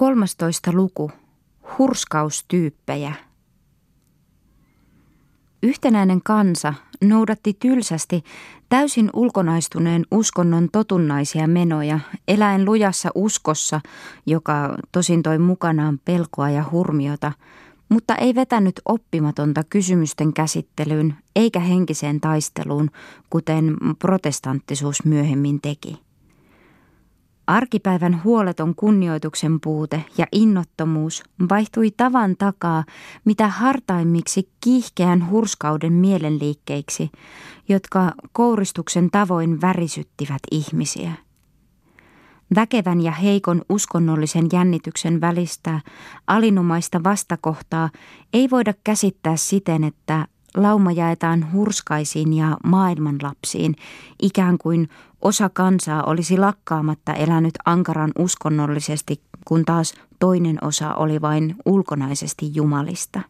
13. luku. Hurskaustyyppejä. Yhtenäinen kansa noudatti tylsästi täysin ulkonaistuneen uskonnon totunnaisia menoja, eläen lujassa uskossa, joka tosin toi mukanaan pelkoa ja hurmiota, mutta ei vetänyt oppimatonta kysymysten käsittelyyn eikä henkiseen taisteluun, kuten protestanttisuus myöhemmin teki. Arkipäivän huoleton kunnioituksen puute ja innottomuus vaihtui tavan takaa mitä hartaimmiksi kiihkeän hurskauden mielenliikkeiksi, jotka kouristuksen tavoin värisyttivät ihmisiä. Väkevän ja heikon uskonnollisen jännityksen välistä alinomaista vastakohtaa ei voida käsittää siten, että lauma jaetaan hurskaisiin ja maailmanlapsiin, ikään kuin osa kansaa olisi lakkaamatta elänyt ankaran uskonnollisesti, kun taas toinen osa oli vain ulkonaisesti jumalista.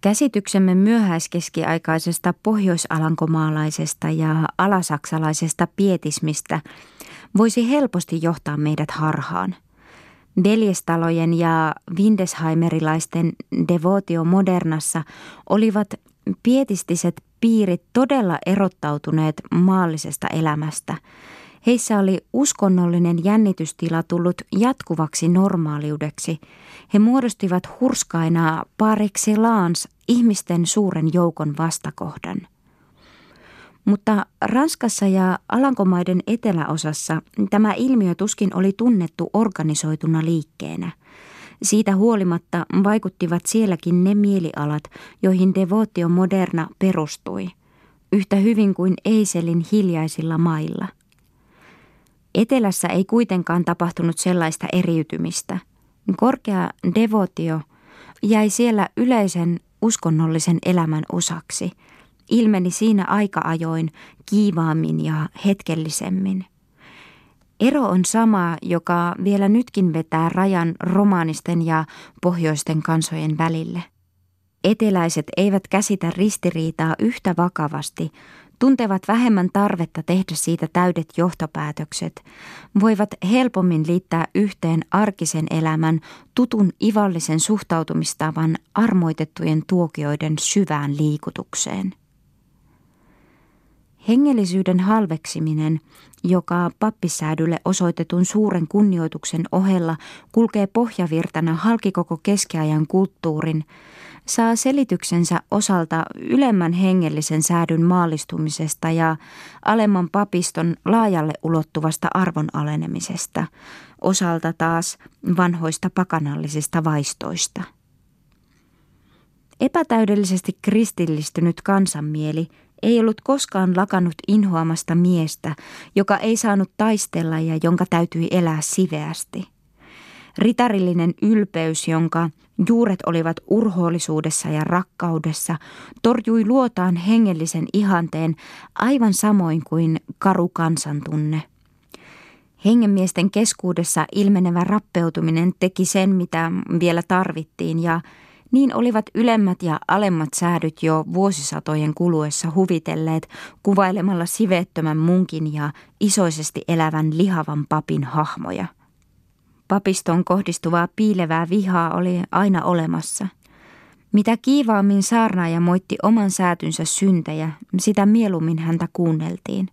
Käsityksemme myöhäiskeskiaikaisesta pohjoisalankomaalaisesta ja alasaksalaisesta pietismistä voisi helposti johtaa meidät harhaan – Veljestalojen ja Windesheimerilaisten devotio modernassa olivat pietistiset piirit todella erottautuneet maallisesta elämästä. Heissä oli uskonnollinen jännitystila tullut jatkuvaksi normaaliudeksi. He muodostivat hurskaina par excellence ihmisten suuren joukon vastakohdan – mutta Ranskassa ja Alankomaiden eteläosassa tämä ilmiö tuskin oli tunnettu organisoituna liikkeenä. Siitä huolimatta vaikuttivat sielläkin ne mielialat, joihin devotio moderna perustui, yhtä hyvin kuin Eiselin hiljaisilla mailla. Etelässä ei kuitenkaan tapahtunut sellaista eriytymistä. Korkea devotio jäi siellä yleisen uskonnollisen elämän osaksi – ilmeni siinä aika-ajoin kiivaammin ja hetkellisemmin. Ero on sama, joka vielä nytkin vetää rajan romaanisten ja pohjoisten kansojen välille. Eteläiset eivät käsitä ristiriitaa yhtä vakavasti, tuntevat vähemmän tarvetta tehdä siitä täydet johtopäätökset, voivat helpommin liittää yhteen arkisen elämän tutun ivallisen suhtautumistavan armoitettujen tuokioiden syvään liikutukseen. Hengellisyyden halveksiminen, joka pappisäädylle osoitetun suuren kunnioituksen ohella kulkee pohjavirtana halki koko keskiajan kulttuurin, saa selityksensä osalta ylemmän hengellisen säädyn maallistumisesta ja alemman papiston laajalle ulottuvasta arvon alenemisesta, osalta taas vanhoista pakanallisista vaistoista. Epätäydellisesti kristillistynyt kansanmieli – ei ollut koskaan lakannut inhoamasta miestä, joka ei saanut taistella ja jonka täytyi elää siveästi. Ritarillinen ylpeys, jonka juuret olivat urhoollisuudessa ja rakkaudessa, torjui luotaan hengellisen ihanteen aivan samoin kuin karu kansantunne. Hengenmiesten keskuudessa ilmenevä rappeutuminen teki sen, mitä vielä tarvittiin, ja niin olivat ylemmät ja alemmat säädyt jo vuosisatojen kuluessa huvitelleet kuvailemalla siveettömän munkin ja isoisesti elävän lihavan papin hahmoja. Papiston kohdistuvaa piilevää vihaa oli aina olemassa. Mitä kiivaammin saarnaaja moitti oman säätynsä syntejä, sitä mieluummin häntä kuunneltiin.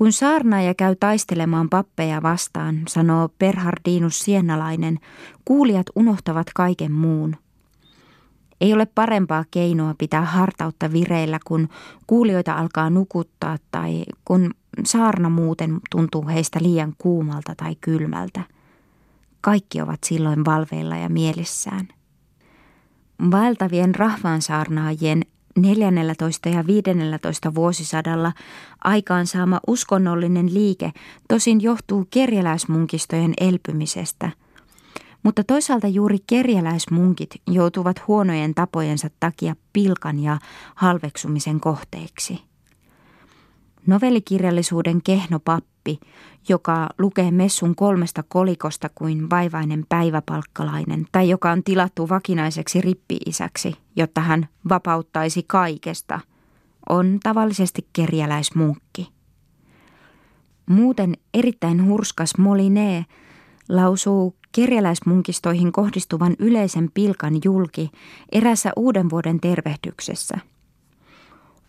Kun saarnaaja käy taistelemaan pappeja vastaan, sanoo Perhardinus Siennalainen, kuulijat unohtavat kaiken muun. Ei ole parempaa keinoa pitää hartautta vireillä, kun kuulijoita alkaa nukuttaa tai kun saarna muuten tuntuu heistä liian kuumalta tai kylmältä. Kaikki ovat silloin valveilla ja mielissään. Vaeltavien rahvaansaarnaajien 14. ja 15. vuosisadalla aikaansaama uskonnollinen liike tosin johtuu kerjäläismunkistojen elpymisestä. Mutta toisaalta juuri kerjäläismunkit joutuvat huonojen tapojensa takia pilkan ja halveksumisen kohteiksi. Novellikirjallisuuden kehno pappi, joka lukee messun kolmesta kolikosta kuin vaivainen päiväpalkkalainen, tai joka on tilattu vakinaiseksi rippiisäksi, jotta hän vapauttaisi kaikesta, on tavallisesti kerjäläismunkki. Muuten erittäin hurskas Moline lausuu kerjäläismunkistoihin kohdistuvan yleisen pilkan julki erässä uuden vuoden tervehdyksessä.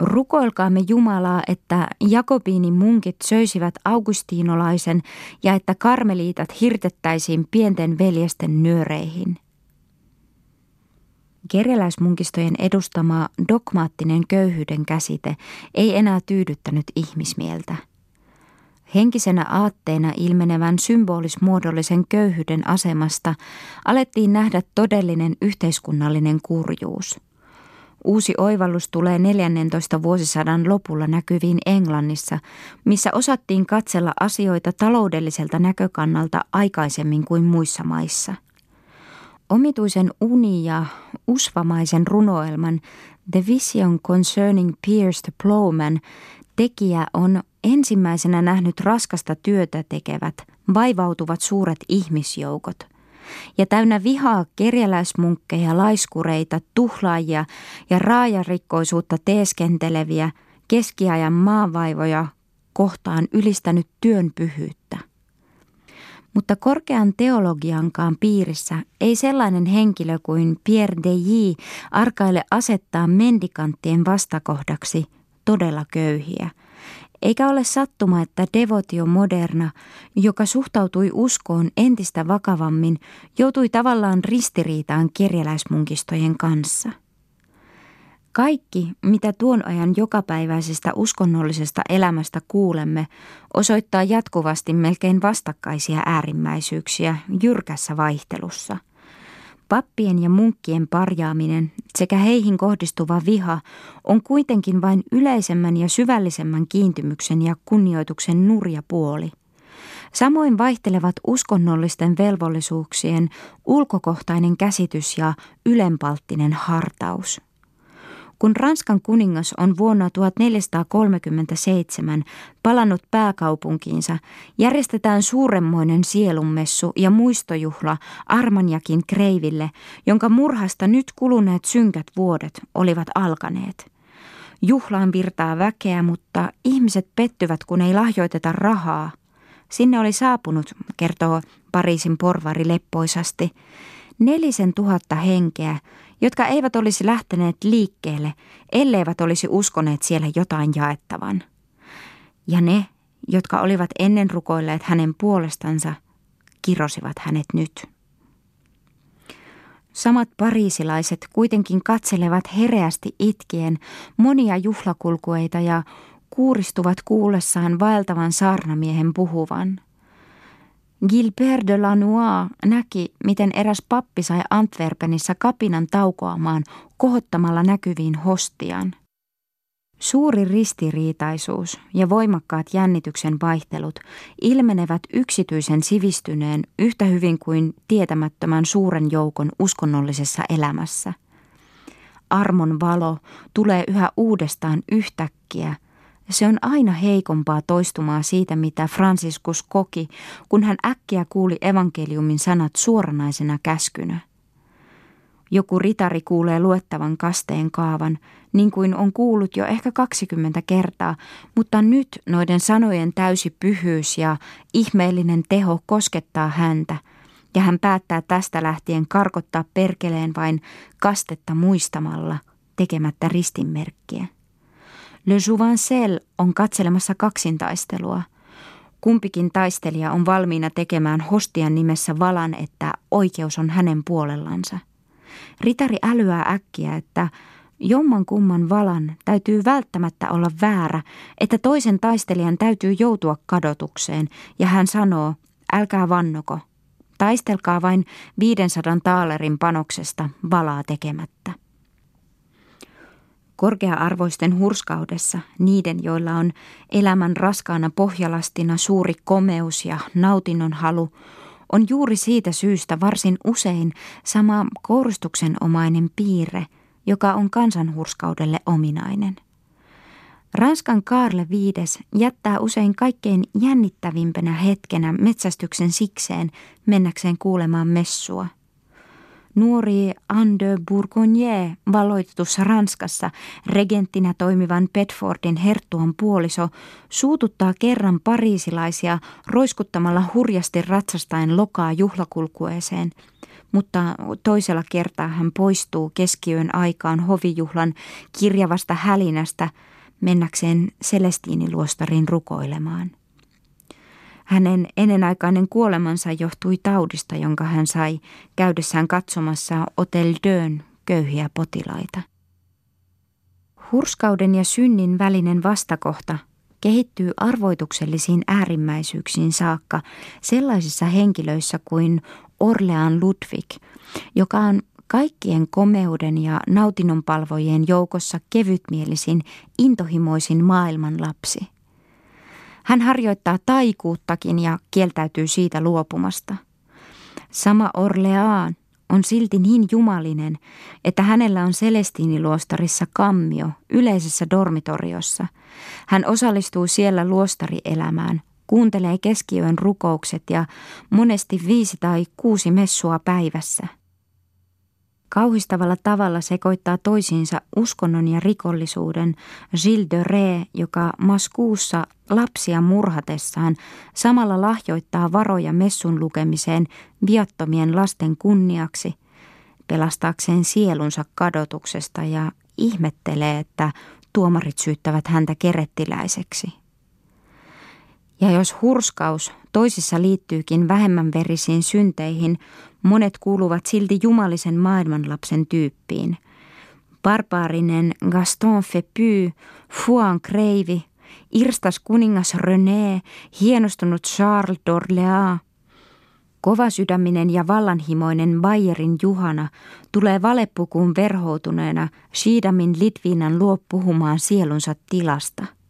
Rukoilkaamme Jumalaa, että Jakobiinin munkit söisivät augustinolaisen ja että karmeliitat hirtettäisiin pienten veljesten nyöreihin. Kerjäläismunkistojen edustama dogmaattinen köyhyyden käsite ei enää tyydyttänyt ihmismieltä – Henkisenä aatteena ilmenevän symbolismuodollisen köyhyyden asemasta alettiin nähdä todellinen yhteiskunnallinen kurjuus. Uusi oivallus tulee 14 vuosisadan lopulla näkyviin Englannissa, missä osattiin katsella asioita taloudelliselta näkökannalta aikaisemmin kuin muissa maissa. Omituisen uni- ja usvamaisen runoelman The Vision Concerning Pierce the Plowman tekijä on ensimmäisenä nähnyt raskasta työtä tekevät, vaivautuvat suuret ihmisjoukot. Ja täynnä vihaa kerjäläismunkkeja, laiskureita, tuhlaajia ja raajarikkoisuutta teeskenteleviä keskiajan maavaivoja kohtaan ylistänyt työn pyhyyttä. Mutta korkean teologiankaan piirissä ei sellainen henkilö kuin Pierre de J. arkaile asettaa mendikanttien vastakohdaksi todella köyhiä – eikä ole sattuma, että devotio moderna, joka suhtautui uskoon entistä vakavammin, joutui tavallaan ristiriitaan kerjäläismunkistojen kanssa. Kaikki, mitä tuon ajan jokapäiväisestä uskonnollisesta elämästä kuulemme, osoittaa jatkuvasti melkein vastakkaisia äärimmäisyyksiä jyrkässä vaihtelussa – Pappien ja munkkien parjaaminen sekä heihin kohdistuva viha on kuitenkin vain yleisemmän ja syvällisemmän kiintymyksen ja kunnioituksen nurja puoli. Samoin vaihtelevat uskonnollisten velvollisuuksien ulkokohtainen käsitys ja ylenpalttinen hartaus. Kun Ranskan kuningas on vuonna 1437 palannut pääkaupunkiinsa, järjestetään suuremmoinen sielunmessu ja muistojuhla Armanjakin kreiville, jonka murhasta nyt kuluneet synkät vuodet olivat alkaneet. Juhlaan virtaa väkeä, mutta ihmiset pettyvät, kun ei lahjoiteta rahaa. Sinne oli saapunut, kertoo Pariisin porvari leppoisasti, nelisen tuhatta henkeä, jotka eivät olisi lähteneet liikkeelle, elleivät olisi uskoneet siellä jotain jaettavan. Ja ne, jotka olivat ennen rukoilleet hänen puolestansa, kirosivat hänet nyt. Samat pariisilaiset kuitenkin katselevat hereästi itkien monia juhlakulkueita ja kuuristuvat kuullessaan vaeltavan saarnamiehen puhuvan – Gilbert de Lanois näki, miten eräs pappi sai Antwerpenissa kapinan taukoamaan kohottamalla näkyviin hostian. Suuri ristiriitaisuus ja voimakkaat jännityksen vaihtelut ilmenevät yksityisen sivistyneen yhtä hyvin kuin tietämättömän suuren joukon uskonnollisessa elämässä. Armon valo tulee yhä uudestaan yhtäkkiä – se on aina heikompaa toistumaa siitä, mitä Franciscus koki, kun hän äkkiä kuuli evankeliumin sanat suoranaisena käskynä. Joku ritari kuulee luettavan kasteen kaavan, niin kuin on kuullut jo ehkä 20 kertaa, mutta nyt noiden sanojen täysi pyhyys ja ihmeellinen teho koskettaa häntä, ja hän päättää tästä lähtien karkottaa perkeleen vain kastetta muistamalla, tekemättä ristinmerkkiä. Le Jouvencel on katselemassa kaksintaistelua. Kumpikin taistelija on valmiina tekemään hostian nimessä valan, että oikeus on hänen puolellansa. Ritari älyää äkkiä, että jomman kumman valan täytyy välttämättä olla väärä, että toisen taistelijan täytyy joutua kadotukseen, ja hän sanoo, älkää vannoko, taistelkaa vain 500 taalerin panoksesta valaa tekemättä. Korkea-arvoisten hurskaudessa, niiden, joilla on elämän raskaana pohjalastina suuri komeus ja nautinnon halu, on juuri siitä syystä varsin usein sama kourustuksenomainen piirre, joka on kansanhurskaudelle ominainen. Ranskan Karle V jättää usein kaikkein jännittävimpänä hetkenä metsästyksen sikseen mennäkseen kuulemaan messua – Nuori Anne de Bourgogne valoitetussa Ranskassa regenttinä toimivan Bedfordin herttuan puoliso suututtaa kerran pariisilaisia roiskuttamalla hurjasti ratsastaen lokaa juhlakulkueeseen, mutta toisella kertaa hän poistuu keskiyön aikaan hovijuhlan kirjavasta hälinästä mennäkseen Celestiiniluostarin rukoilemaan. Hänen ennenaikainen kuolemansa johtui taudista, jonka hän sai käydessään katsomassa Hotel Dön köyhiä potilaita. Hurskauden ja synnin välinen vastakohta kehittyy arvoituksellisiin äärimmäisyyksiin saakka sellaisissa henkilöissä kuin Orlean Ludwig, joka on kaikkien komeuden ja nautinnonpalvojen joukossa kevytmielisin, intohimoisin maailman lapsi – hän harjoittaa taikuuttakin ja kieltäytyy siitä luopumasta. Sama Orleaan on silti niin jumalinen, että hänellä on Celestiiniluostarissa kammio yleisessä dormitoriossa. Hän osallistuu siellä luostarielämään, kuuntelee keskiyön rukoukset ja monesti viisi tai kuusi messua päivässä – kauhistavalla tavalla sekoittaa toisiinsa uskonnon ja rikollisuuden Gilles de Ré, joka maskuussa lapsia murhatessaan samalla lahjoittaa varoja messun lukemiseen viattomien lasten kunniaksi, pelastaakseen sielunsa kadotuksesta ja ihmettelee, että tuomarit syyttävät häntä kerettiläiseksi. Ja jos hurskaus toisissa liittyykin vähemmän verisiin synteihin, monet kuuluvat silti jumalisen maailmanlapsen tyyppiin. Barbaarinen Gaston Fepy, Fuan Kreivi, irstas kuningas René, hienostunut Charles d'Orléans, Kovasydäminen ja vallanhimoinen Bayerin Juhana tulee valepukuun verhoutuneena Shidamin Litviinan luo puhumaan sielunsa tilasta –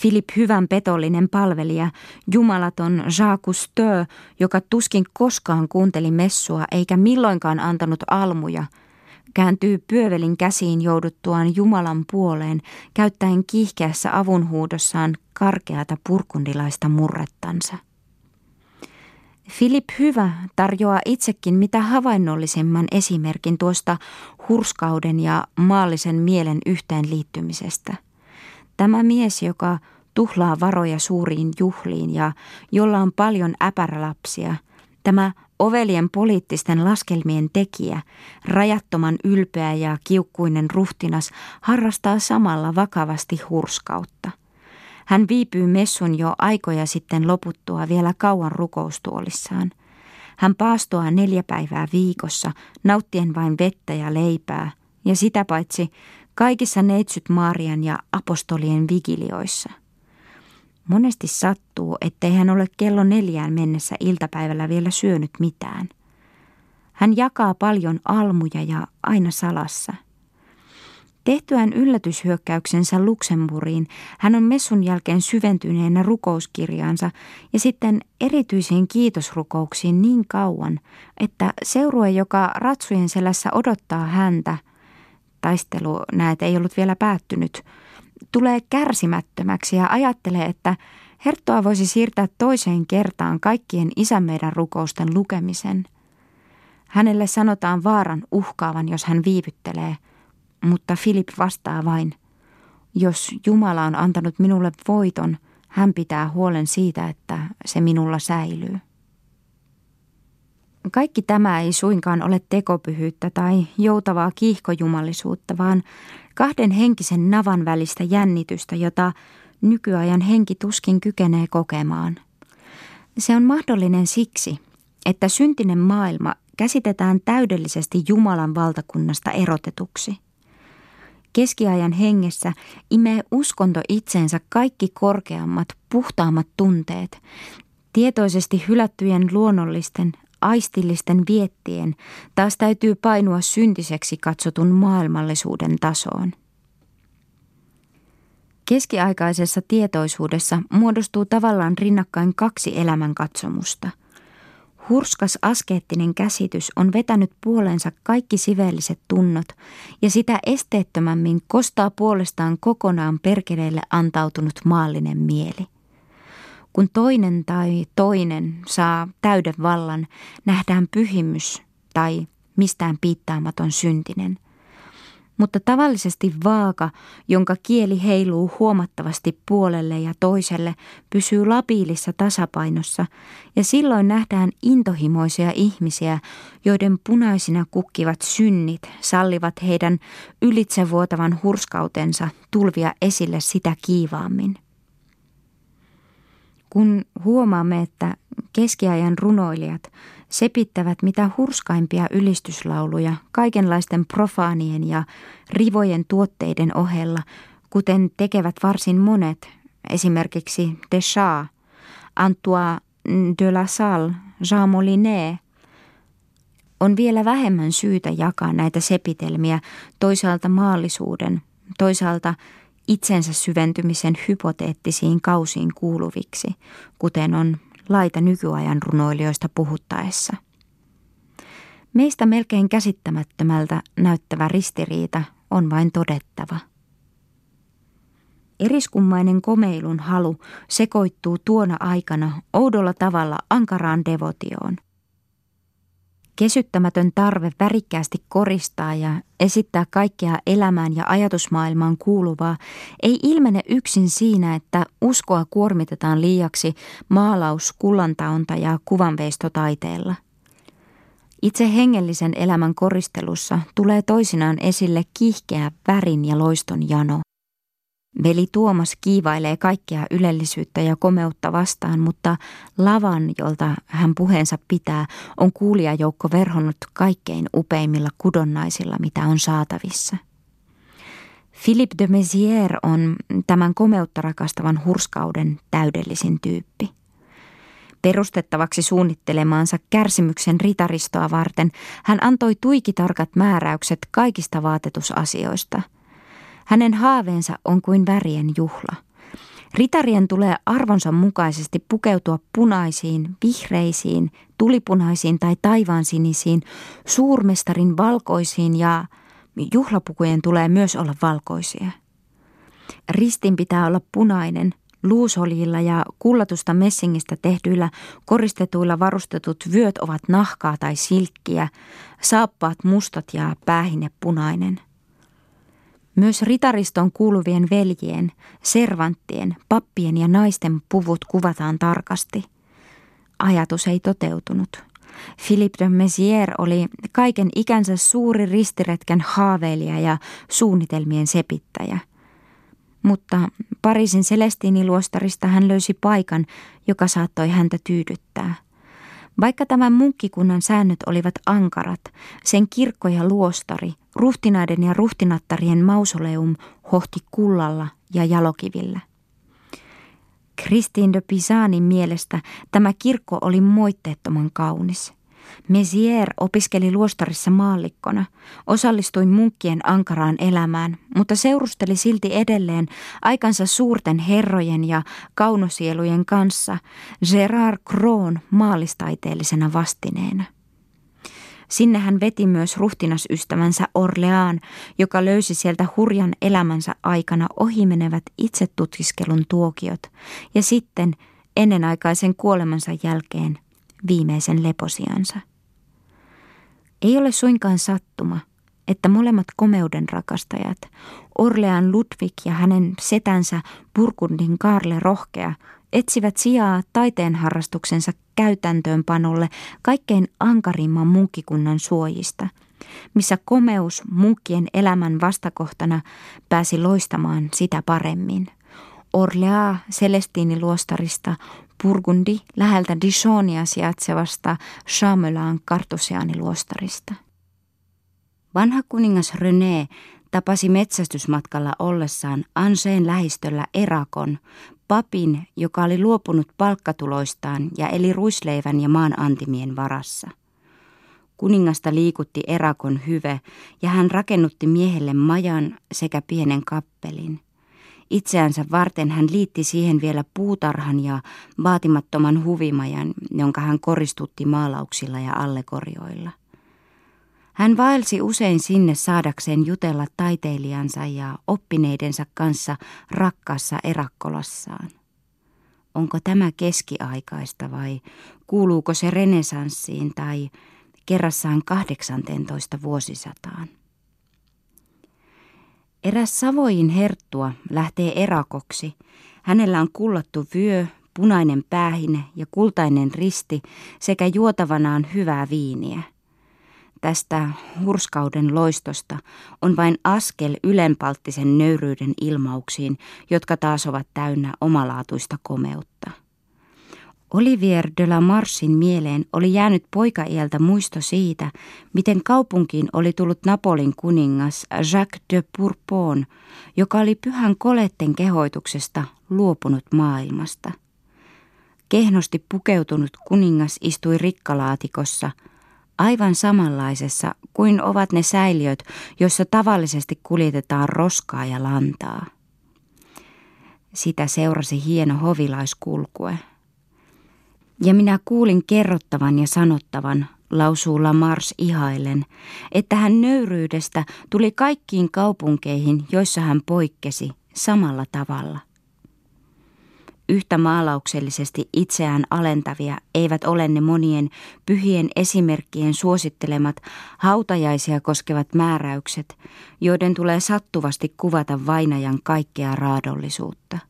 Philip hyvän petollinen palvelija, jumalaton Jacques Cousteau, joka tuskin koskaan kuunteli messua eikä milloinkaan antanut almuja, kääntyy pyövelin käsiin jouduttuaan Jumalan puoleen, käyttäen kiihkeässä avunhuudossaan karkeata purkundilaista murrettansa. Philip Hyvä tarjoaa itsekin mitä havainnollisemman esimerkin tuosta hurskauden ja maallisen mielen yhteenliittymisestä – Tämä mies, joka tuhlaa varoja suuriin juhliin ja jolla on paljon äpärälapsia, tämä ovelien poliittisten laskelmien tekijä, rajattoman ylpeä ja kiukkuinen ruhtinas, harrastaa samalla vakavasti hurskautta. Hän viipyy messun jo aikoja sitten loputtua vielä kauan rukoustuolissaan. Hän paastoaa neljä päivää viikossa, nauttien vain vettä ja leipää, ja sitä paitsi kaikissa neitsyt Maarian ja apostolien vigilioissa. Monesti sattuu, ettei hän ole kello neljään mennessä iltapäivällä vielä syönyt mitään. Hän jakaa paljon almuja ja aina salassa. Tehtyään yllätyshyökkäyksensä Luxemburgiin, hän on messun jälkeen syventyneenä rukouskirjaansa ja sitten erityisiin kiitosrukouksiin niin kauan, että seurue, joka ratsujen selässä odottaa häntä – taistelu näet ei ollut vielä päättynyt, tulee kärsimättömäksi ja ajattelee, että Herttoa voisi siirtää toiseen kertaan kaikkien isämeidän rukousten lukemisen. Hänelle sanotaan vaaran uhkaavan, jos hän viivyttelee, mutta Filip vastaa vain, jos Jumala on antanut minulle voiton, hän pitää huolen siitä, että se minulla säilyy. Kaikki tämä ei suinkaan ole tekopyhyyttä tai joutavaa kiihkojumallisuutta, vaan kahden henkisen navan välistä jännitystä, jota nykyajan henki tuskin kykenee kokemaan. Se on mahdollinen siksi, että syntinen maailma käsitetään täydellisesti Jumalan valtakunnasta erotetuksi. Keskiajan hengessä imee uskonto itseensä kaikki korkeammat, puhtaammat tunteet, tietoisesti hylättyjen luonnollisten, aistillisten viettien taas täytyy painua syntiseksi katsotun maailmallisuuden tasoon. Keskiaikaisessa tietoisuudessa muodostuu tavallaan rinnakkain kaksi elämänkatsomusta. Hurskas askeettinen käsitys on vetänyt puolensa kaikki siveelliset tunnot ja sitä esteettömämmin kostaa puolestaan kokonaan perkeleelle antautunut maallinen mieli. Kun toinen tai toinen saa täyden vallan, nähdään pyhimys tai mistään piittaamaton syntinen – mutta tavallisesti vaaka, jonka kieli heiluu huomattavasti puolelle ja toiselle, pysyy labiilissa tasapainossa, ja silloin nähdään intohimoisia ihmisiä, joiden punaisina kukkivat synnit sallivat heidän ylitsevuotavan hurskautensa tulvia esille sitä kiivaammin. Kun huomaamme, että keskiajan runoilijat sepittävät mitä hurskaimpia ylistyslauluja kaikenlaisten profaanien ja rivojen tuotteiden ohella, kuten tekevät varsin monet, esimerkiksi Deschamps, Antoine de la Salle, Jean Molinet, on vielä vähemmän syytä jakaa näitä sepitelmiä toisaalta maallisuuden, toisaalta itsensä syventymisen hypoteettisiin kausiin kuuluviksi, kuten on laita nykyajan runoilijoista puhuttaessa. Meistä melkein käsittämättömältä näyttävä ristiriita on vain todettava. Eriskummainen komeilun halu sekoittuu tuona aikana oudolla tavalla ankaraan devotioon – Kesyttämätön tarve värikkäästi koristaa ja esittää kaikkea elämään ja ajatusmaailmaan kuuluvaa ei ilmene yksin siinä, että uskoa kuormitetaan liiaksi maalaus, kullantaonta ja kuvanveistotaiteella. Itse hengellisen elämän koristelussa tulee toisinaan esille kiihkeä värin ja loiston jano. Veli Tuomas kiivailee kaikkea ylellisyyttä ja komeutta vastaan, mutta lavan, jolta hän puheensa pitää, on kuulijajoukko verhonnut kaikkein upeimmilla kudonnaisilla, mitä on saatavissa. Philippe de Mézières on tämän komeutta rakastavan hurskauden täydellisin tyyppi. Perustettavaksi suunnittelemaansa kärsimyksen ritaristoa varten hän antoi tuikitarkat määräykset kaikista vaatetusasioista – hänen haaveensa on kuin värien juhla. Ritarien tulee arvonsa mukaisesti pukeutua punaisiin, vihreisiin, tulipunaisiin tai taivaansinisiin, suurmestarin valkoisiin ja juhlapukujen tulee myös olla valkoisia. Ristin pitää olla punainen, luusoljilla ja kullatusta messingistä tehdyillä koristetuilla varustetut vyöt ovat nahkaa tai silkkiä, saappaat mustat ja päähine punainen – myös ritariston kuuluvien veljien, servanttien, pappien ja naisten puvut kuvataan tarkasti. Ajatus ei toteutunut. Philippe de Mézières oli kaiken ikänsä suuri ristiretken haaveilija ja suunnitelmien sepittäjä. Mutta Pariisin Celestiniluostarista hän löysi paikan, joka saattoi häntä tyydyttää – vaikka tämän munkkikunnan säännöt olivat ankarat, sen kirkko ja luostari, ruhtinaiden ja ruhtinattarien mausoleum hohti kullalla ja jalokivillä. Christine de Pisanin mielestä tämä kirkko oli moitteettoman kaunis – Mesier opiskeli luostarissa maallikkona, osallistui munkkien ankaraan elämään, mutta seurusteli silti edelleen aikansa suurten herrojen ja kaunosielujen kanssa Gerard Kroon maalistaiteellisena vastineena. Sinne hän veti myös ruhtinasystävänsä Orleaan, joka löysi sieltä hurjan elämänsä aikana ohimenevät itsetutkiskelun tuokiot ja sitten ennenaikaisen kuolemansa jälkeen viimeisen leposiansa. Ei ole suinkaan sattuma, että molemmat komeuden rakastajat, Orlean Ludwig ja hänen setänsä Burgundin Karle Rohkea, etsivät sijaa taiteen harrastuksensa käytäntöönpanolle kaikkein ankarimman munkkikunnan suojista, missä komeus munkkien elämän vastakohtana pääsi loistamaan sitä paremmin. Orlea Celestiiniluostarista Burgundi läheltä Dijonia sijaitsevasta Chamelan kartusiaaniluostarista. Vanha kuningas René tapasi metsästysmatkalla ollessaan Anseen lähistöllä Erakon, papin, joka oli luopunut palkkatuloistaan ja eli ruisleivän ja maan antimien varassa. Kuningasta liikutti Erakon hyve ja hän rakennutti miehelle majan sekä pienen kappelin – Itseänsä varten hän liitti siihen vielä puutarhan ja vaatimattoman huvimajan, jonka hän koristutti maalauksilla ja allegorioilla. Hän vaelsi usein sinne saadakseen jutella taiteilijansa ja oppineidensa kanssa rakkaassa erakkolassaan. Onko tämä keskiaikaista vai kuuluuko se renesanssiin tai kerrassaan 18 vuosisataan. Eräs Savoin herttua lähtee erakoksi. Hänellä on kullattu vyö, punainen päähine ja kultainen risti sekä juotavanaan hyvää viiniä. Tästä hurskauden loistosta on vain askel ylenpalttisen nöyryyden ilmauksiin, jotka taas ovat täynnä omalaatuista komeutta. Olivier de la Marsin mieleen oli jäänyt poikaieltä muisto siitä, miten kaupunkiin oli tullut Napolin kuningas Jacques de Bourbon, joka oli pyhän koletten kehoituksesta luopunut maailmasta. Kehnosti pukeutunut kuningas istui rikkalaatikossa, aivan samanlaisessa kuin ovat ne säiliöt, joissa tavallisesti kuljetetaan roskaa ja lantaa. Sitä seurasi hieno hovilaiskulkue. Ja minä kuulin kerrottavan ja sanottavan, lausuu Mars ihaillen, että hän nöyryydestä tuli kaikkiin kaupunkeihin, joissa hän poikkesi samalla tavalla. Yhtä maalauksellisesti itseään alentavia eivät ole ne monien pyhien esimerkkien suosittelemat hautajaisia koskevat määräykset, joiden tulee sattuvasti kuvata vainajan kaikkea raadollisuutta.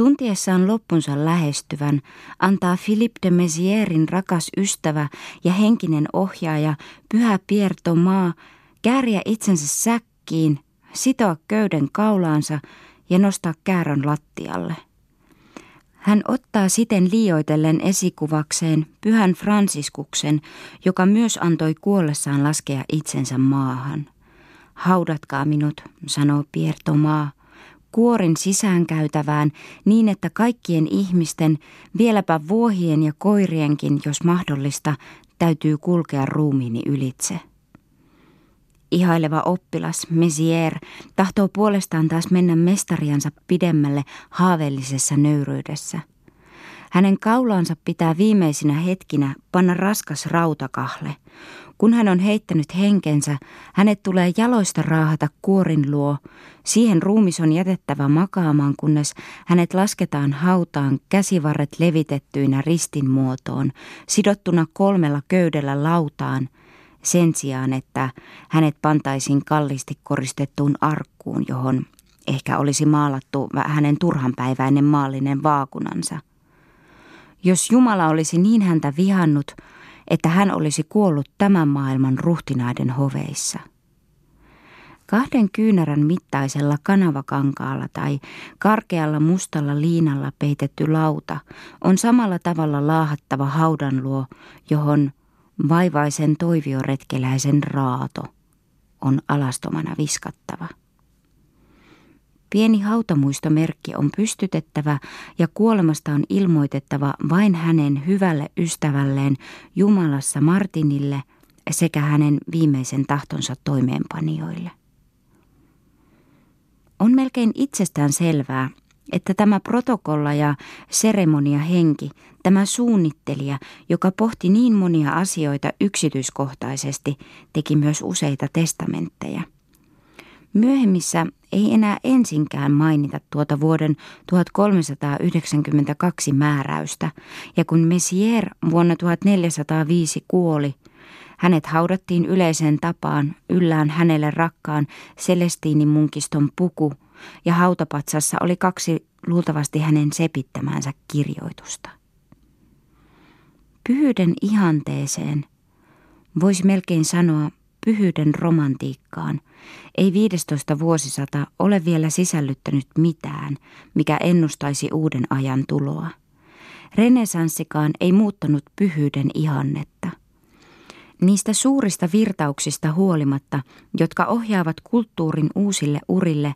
Tuntiessaan loppunsa lähestyvän antaa Philippe de Mezierin rakas ystävä ja henkinen ohjaaja Pyhä Pierre Thomas kääriä itsensä säkkiin, sitoa köyden kaulaansa ja nostaa käärön lattialle. Hän ottaa siten liioitellen esikuvakseen pyhän Fransiskuksen, joka myös antoi kuollessaan laskea itsensä maahan. Haudatkaa minut, sanoo Pierre Thomas, kuorin sisäänkäytävään niin, että kaikkien ihmisten, vieläpä vuohien ja koirienkin, jos mahdollista, täytyy kulkea ruumiini ylitse. Ihaileva oppilas, Mesier, tahtoo puolestaan taas mennä mestariansa pidemmälle haaveellisessa nöyryydessä. Hänen kaulaansa pitää viimeisinä hetkinä panna raskas rautakahle, kun hän on heittänyt henkensä, hänet tulee jaloista raahata kuorin luo. Siihen ruumis on jätettävä makaamaan, kunnes hänet lasketaan hautaan käsivarret levitettyinä ristin muotoon, sidottuna kolmella köydellä lautaan, sen sijaan, että hänet pantaisiin kallisti koristettuun arkkuun, johon ehkä olisi maalattu hänen turhanpäiväinen maallinen vaakunansa. Jos Jumala olisi niin häntä vihannut, että hän olisi kuollut tämän maailman ruhtinaiden hoveissa. Kahden kyynärän mittaisella kanavakankaalla tai karkealla mustalla liinalla peitetty lauta on samalla tavalla laahattava haudan luo, johon vaivaisen toivioretkeläisen raato on alastomana viskattava. Pieni hautamuistomerkki on pystytettävä ja kuolemasta on ilmoitettava vain hänen hyvälle ystävälleen Jumalassa Martinille sekä hänen viimeisen tahtonsa toimeenpanijoille. On melkein itsestään selvää, että tämä protokolla ja seremonia henki, tämä suunnittelija, joka pohti niin monia asioita yksityiskohtaisesti, teki myös useita testamentteja – Myöhemmissä ei enää ensinkään mainita tuota vuoden 1392 määräystä, ja kun Messier vuonna 1405 kuoli, hänet haudattiin yleiseen tapaan yllään hänelle rakkaan Celestiinin munkiston puku, ja hautapatsassa oli kaksi luultavasti hänen sepittämäänsä kirjoitusta. Pyhyyden ihanteeseen voisi melkein sanoa pyhyyden romantiikkaan, ei 15 vuosisata ole vielä sisällyttänyt mitään, mikä ennustaisi uuden ajan tuloa. Renesanssikaan ei muuttanut pyhyyden ihannetta. Niistä suurista virtauksista huolimatta, jotka ohjaavat kulttuurin uusille urille,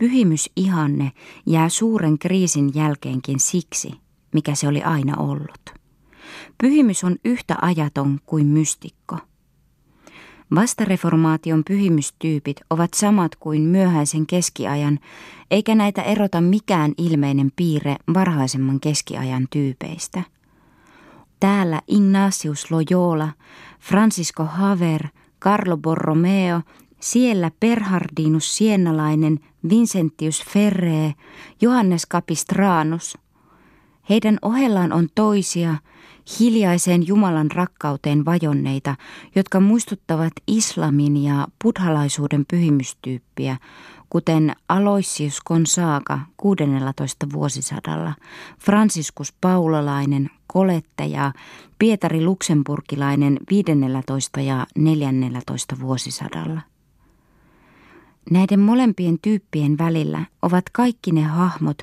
pyhimysihanne jää suuren kriisin jälkeenkin siksi, mikä se oli aina ollut. Pyhimys on yhtä ajaton kuin mystikko – Vastareformaation pyhimystyypit ovat samat kuin myöhäisen keskiajan, eikä näitä erota mikään ilmeinen piirre varhaisemman keskiajan tyypeistä. Täällä Ignatius Loyola, Francisco Haver, Carlo Borromeo, siellä Perhardinus Siennalainen, Vincentius Ferre, Johannes Capistranus. Heidän ohellaan on toisia, hiljaiseen Jumalan rakkauteen vajonneita, jotka muistuttavat islamin ja buddhalaisuuden pyhimystyyppiä, kuten Aloysius Gonzaga 16. vuosisadalla, Franciscus Paulalainen, Kolette ja Pietari Luxemburgilainen 15. ja 14. vuosisadalla. Näiden molempien tyyppien välillä ovat kaikki ne hahmot,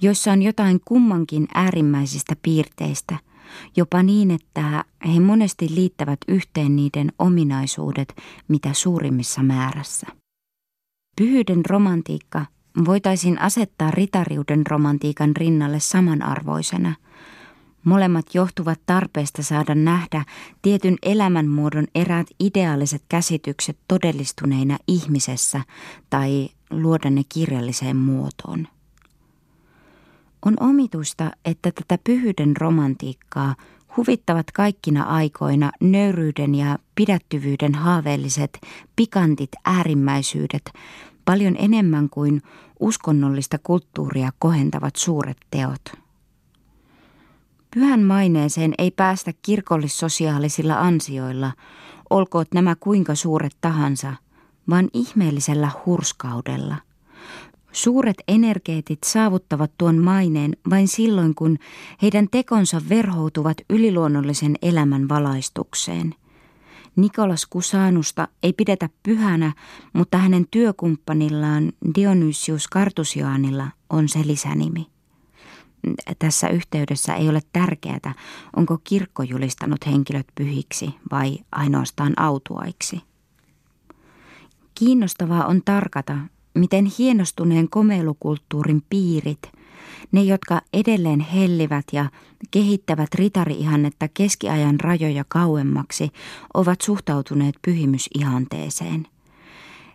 joissa on jotain kummankin äärimmäisistä piirteistä, jopa niin, että he monesti liittävät yhteen niiden ominaisuudet mitä suurimmissa määrässä. Pyhyyden romantiikka voitaisiin asettaa ritariuden romantiikan rinnalle samanarvoisena. Molemmat johtuvat tarpeesta saada nähdä tietyn elämänmuodon eräät ideaaliset käsitykset todellistuneina ihmisessä tai luoda ne kirjalliseen muotoon. On omituista, että tätä pyhyyden romantiikkaa huvittavat kaikkina aikoina nöyryyden ja pidättyvyyden haaveelliset, pikantit äärimmäisyydet paljon enemmän kuin uskonnollista kulttuuria kohentavat suuret teot. Pyhän maineeseen ei päästä kirkollissosiaalisilla ansioilla, olkoot nämä kuinka suuret tahansa, vaan ihmeellisellä hurskaudella – Suuret energeetit saavuttavat tuon maineen vain silloin, kun heidän tekonsa verhoutuvat yliluonnollisen elämän valaistukseen. Nikolas Kusanusta ei pidetä pyhänä, mutta hänen työkumppanillaan Dionysius Kartusiaanilla on se lisänimi. Tässä yhteydessä ei ole tärkeää, onko kirkko julistanut henkilöt pyhiksi vai ainoastaan autuaiksi. Kiinnostavaa on tarkata, miten hienostuneen komeilukulttuurin piirit, ne jotka edelleen hellivät ja kehittävät ritariihannetta keskiajan rajoja kauemmaksi, ovat suhtautuneet pyhimysihanteeseen.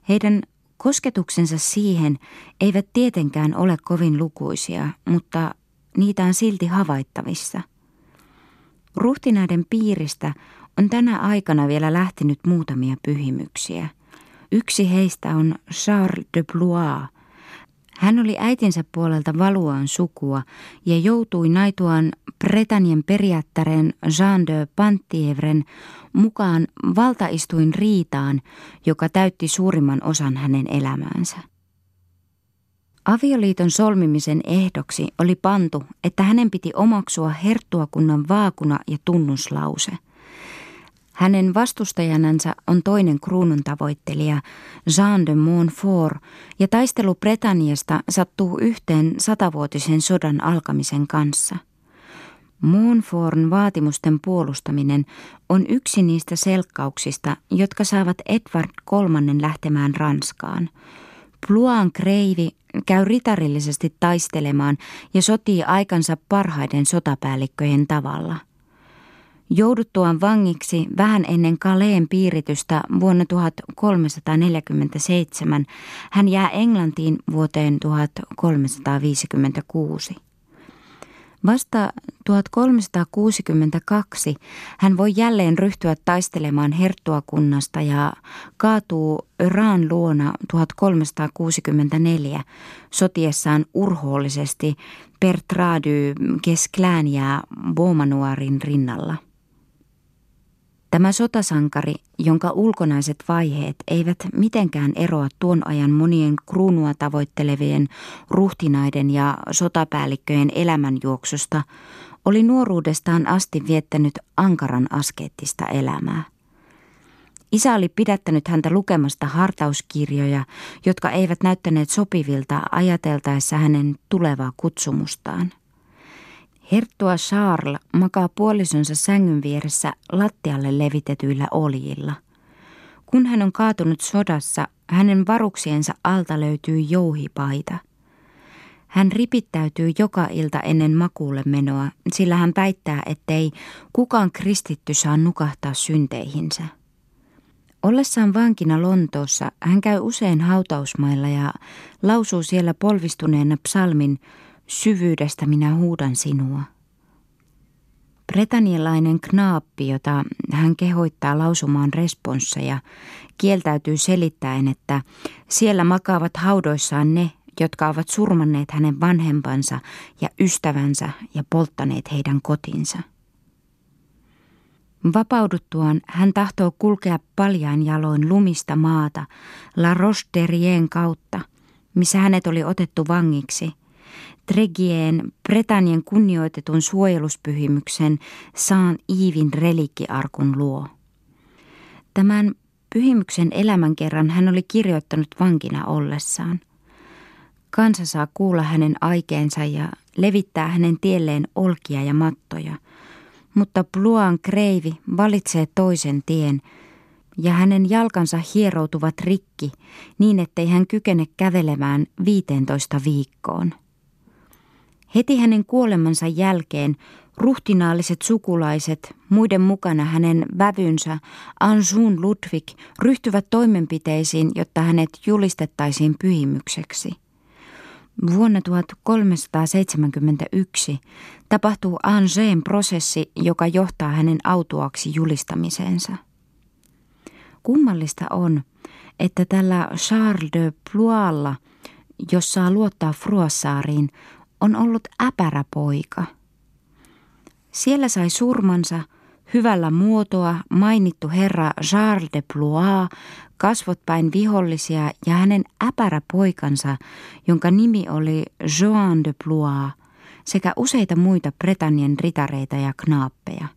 Heidän kosketuksensa siihen eivät tietenkään ole kovin lukuisia, mutta niitä on silti havaittavissa. Ruhtinaiden piiristä on tänä aikana vielä lähtenyt muutamia pyhimyksiä – Yksi heistä on Charles de Blois. Hän oli äitinsä puolelta valuaan sukua ja joutui naituaan Bretanien periaattareen Jean de Pantievren mukaan valtaistuin riitaan, joka täytti suurimman osan hänen elämäänsä. Avioliiton solmimisen ehdoksi oli pantu, että hänen piti omaksua herttuakunnan vaakuna ja tunnuslause – hänen vastustajanansa on toinen kruunun tavoittelija, Jean de Montfort, ja taistelu Bretaniasta sattuu yhteen satavuotisen sodan alkamisen kanssa. Montfortin vaatimusten puolustaminen on yksi niistä selkkauksista, jotka saavat Edward kolmannen lähtemään Ranskaan. Pluan kreivi käy ritarillisesti taistelemaan ja sotii aikansa parhaiden sotapäällikköjen tavalla – Jouduttuaan vangiksi vähän ennen Kaleen piiritystä vuonna 1347 hän jää Englantiin vuoteen 1356. Vasta 1362 hän voi jälleen ryhtyä taistelemaan herttuakunnasta ja kaatuu Raan luona 1364 sotiessaan urhoollisesti Pertrady Kesklään ja rinnalla. Tämä sotasankari, jonka ulkonaiset vaiheet eivät mitenkään eroa tuon ajan monien kruunua tavoittelevien ruhtinaiden ja sotapäällikköjen elämänjuoksusta, oli nuoruudestaan asti viettänyt ankaran askeettista elämää. Isä oli pidättänyt häntä lukemasta hartauskirjoja, jotka eivät näyttäneet sopivilta ajateltaessa hänen tulevaa kutsumustaan. Herttua Charles makaa puolisonsa sängyn vieressä lattialle levitetyillä oljilla. Kun hän on kaatunut sodassa, hänen varuksiensa alta löytyy jouhipaita. Hän ripittäytyy joka ilta ennen makuulle menoa, sillä hän väittää, ettei kukaan kristitty saa nukahtaa synteihinsä. Ollessaan vankina Lontoossa hän käy usein hautausmailla ja lausuu siellä polvistuneena psalmin – syvyydestä minä huudan sinua. Bretanialainen knaappi, jota hän kehoittaa lausumaan responsseja, kieltäytyy selittäen, että siellä makaavat haudoissaan ne, jotka ovat surmanneet hänen vanhempansa ja ystävänsä ja polttaneet heidän kotinsa. Vapauduttuaan hän tahtoo kulkea paljain jaloin lumista maata La roche kautta, missä hänet oli otettu vangiksi, Tregien Bretanien kunnioitetun suojeluspyhimyksen Saint Iivin relikkiarkun luo. Tämän pyhimyksen elämänkerran hän oli kirjoittanut vankina ollessaan. Kansa saa kuulla hänen aikeensa ja levittää hänen tielleen olkia ja mattoja, mutta Pluan kreivi valitsee toisen tien ja hänen jalkansa hieroutuvat rikki niin, ettei hän kykene kävelemään 15 viikkoon. Heti hänen kuolemansa jälkeen ruhtinaalliset sukulaiset, muiden mukana hänen vävynsä Anjun Ludwig, ryhtyvät toimenpiteisiin, jotta hänet julistettaisiin pyhimykseksi. Vuonna 1371 tapahtuu Angers prosessi, joka johtaa hänen autuaksi julistamiseensa. Kummallista on, että tällä Charles de Plualla, jos saa luottaa Fruassaariin, on ollut äpärä poika. Siellä sai surmansa hyvällä muotoa mainittu herra Charles de Blois, kasvot päin vihollisia ja hänen äpärä poikansa, jonka nimi oli Joan de Blois, sekä useita muita Bretannien ritareita ja knaappeja.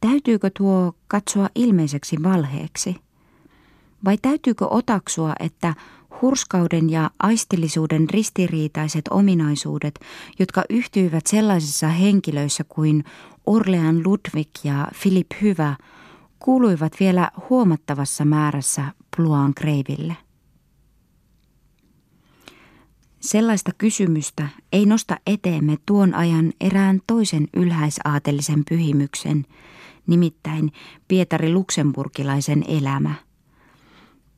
Täytyykö tuo katsoa ilmeiseksi valheeksi? Vai täytyykö otaksua, että hurskauden ja aistillisuuden ristiriitaiset ominaisuudet, jotka yhtyivät sellaisissa henkilöissä kuin Orlean Ludwig ja Philip Hyvä, kuuluivat vielä huomattavassa määrässä Pluan Kreiville. Sellaista kysymystä ei nosta eteemme tuon ajan erään toisen ylhäisaatelisen pyhimyksen, nimittäin Pietari Luksemburgilaisen elämä –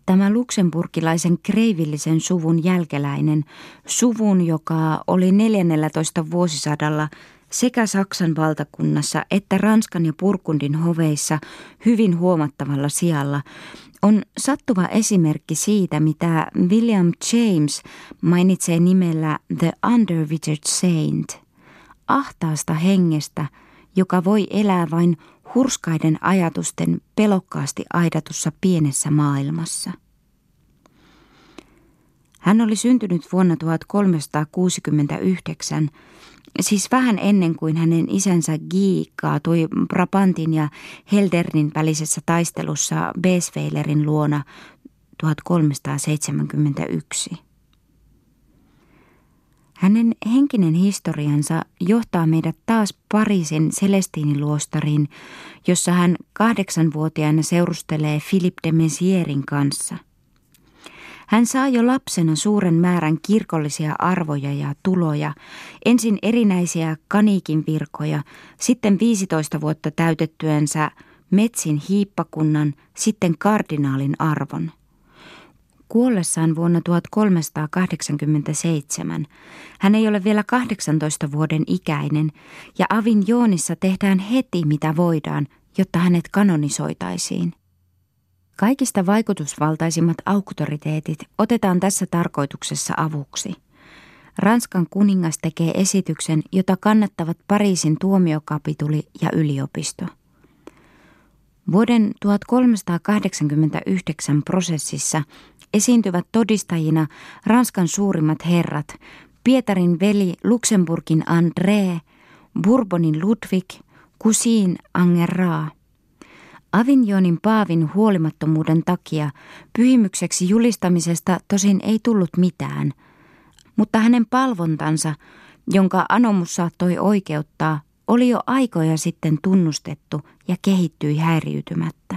Tämä luksemburgilaisen kreivillisen suvun jälkeläinen, suvun, joka oli 14 vuosisadalla sekä Saksan valtakunnassa että Ranskan ja Purkundin hoveissa hyvin huomattavalla sijalla, on sattuva esimerkki siitä, mitä William James mainitsee nimellä The Underwittered Saint, ahtaasta hengestä, joka voi elää vain hurskaiden ajatusten pelokkaasti aidatussa pienessä maailmassa. Hän oli syntynyt vuonna 1369, siis vähän ennen kuin hänen isänsä Guy kaatui Brabantin ja Heldernin välisessä taistelussa Besweilerin luona 1371. Hänen henkinen historiansa johtaa meidät taas Pariisin Celestiiniluostariin, jossa hän kahdeksanvuotiaana seurustelee Philippe de Mezierin kanssa. Hän saa jo lapsena suuren määrän kirkollisia arvoja ja tuloja, ensin erinäisiä kaniikin virkoja, sitten 15 vuotta täytettyensä metsin hiippakunnan, sitten kardinaalin arvon – Kuollessaan vuonna 1387 hän ei ole vielä 18 vuoden ikäinen ja Avin Joonissa tehdään heti mitä voidaan, jotta hänet kanonisoitaisiin. Kaikista vaikutusvaltaisimmat auktoriteetit otetaan tässä tarkoituksessa avuksi. Ranskan kuningas tekee esityksen, jota kannattavat Pariisin tuomiokapituli ja yliopisto. Vuoden 1389 prosessissa esiintyvät todistajina Ranskan suurimmat herrat, Pietarin veli Luxemburgin André, Bourbonin Ludwig, Cousin Angeraa. Avignonin paavin huolimattomuuden takia pyhimykseksi julistamisesta tosin ei tullut mitään, mutta hänen palvontansa, jonka anomus saattoi oikeuttaa, oli jo aikoja sitten tunnustettu ja kehittyi häiriytymättä.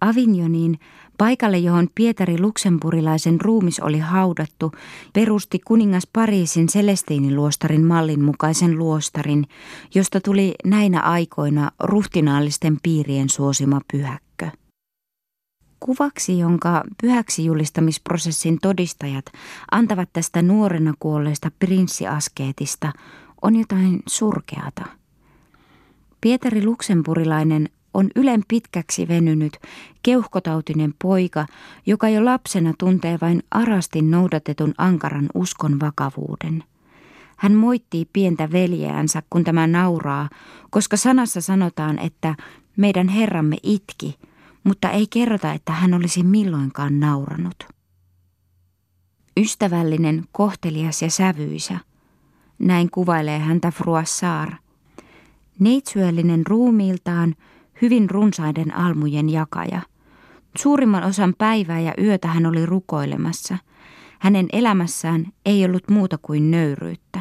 Avignoniin Paikalle, johon Pietari Luxemburilaisen ruumis oli haudattu, perusti kuningas Pariisin Celestiiniluostarin mallin mukaisen luostarin, josta tuli näinä aikoina ruhtinaallisten piirien suosima pyhäkkö. Kuvaksi, jonka pyhäksi julistamisprosessin todistajat antavat tästä nuorena kuolleesta prinssiaskeetista, on jotain surkeata. Pietari Luxemburilainen on ylen pitkäksi venynyt, keuhkotautinen poika, joka jo lapsena tuntee vain arasti noudatetun ankaran uskon vakavuuden. Hän moittii pientä veljeänsä, kun tämä nauraa, koska sanassa sanotaan, että meidän Herramme itki, mutta ei kerrota, että hän olisi milloinkaan nauranut. Ystävällinen, kohtelias ja sävyisä. Näin kuvailee häntä Fruassar. Neitsyöllinen ruumiiltaan, hyvin runsaiden almujen jakaja. Suurimman osan päivää ja yötä hän oli rukoilemassa. Hänen elämässään ei ollut muuta kuin nöyryyttä.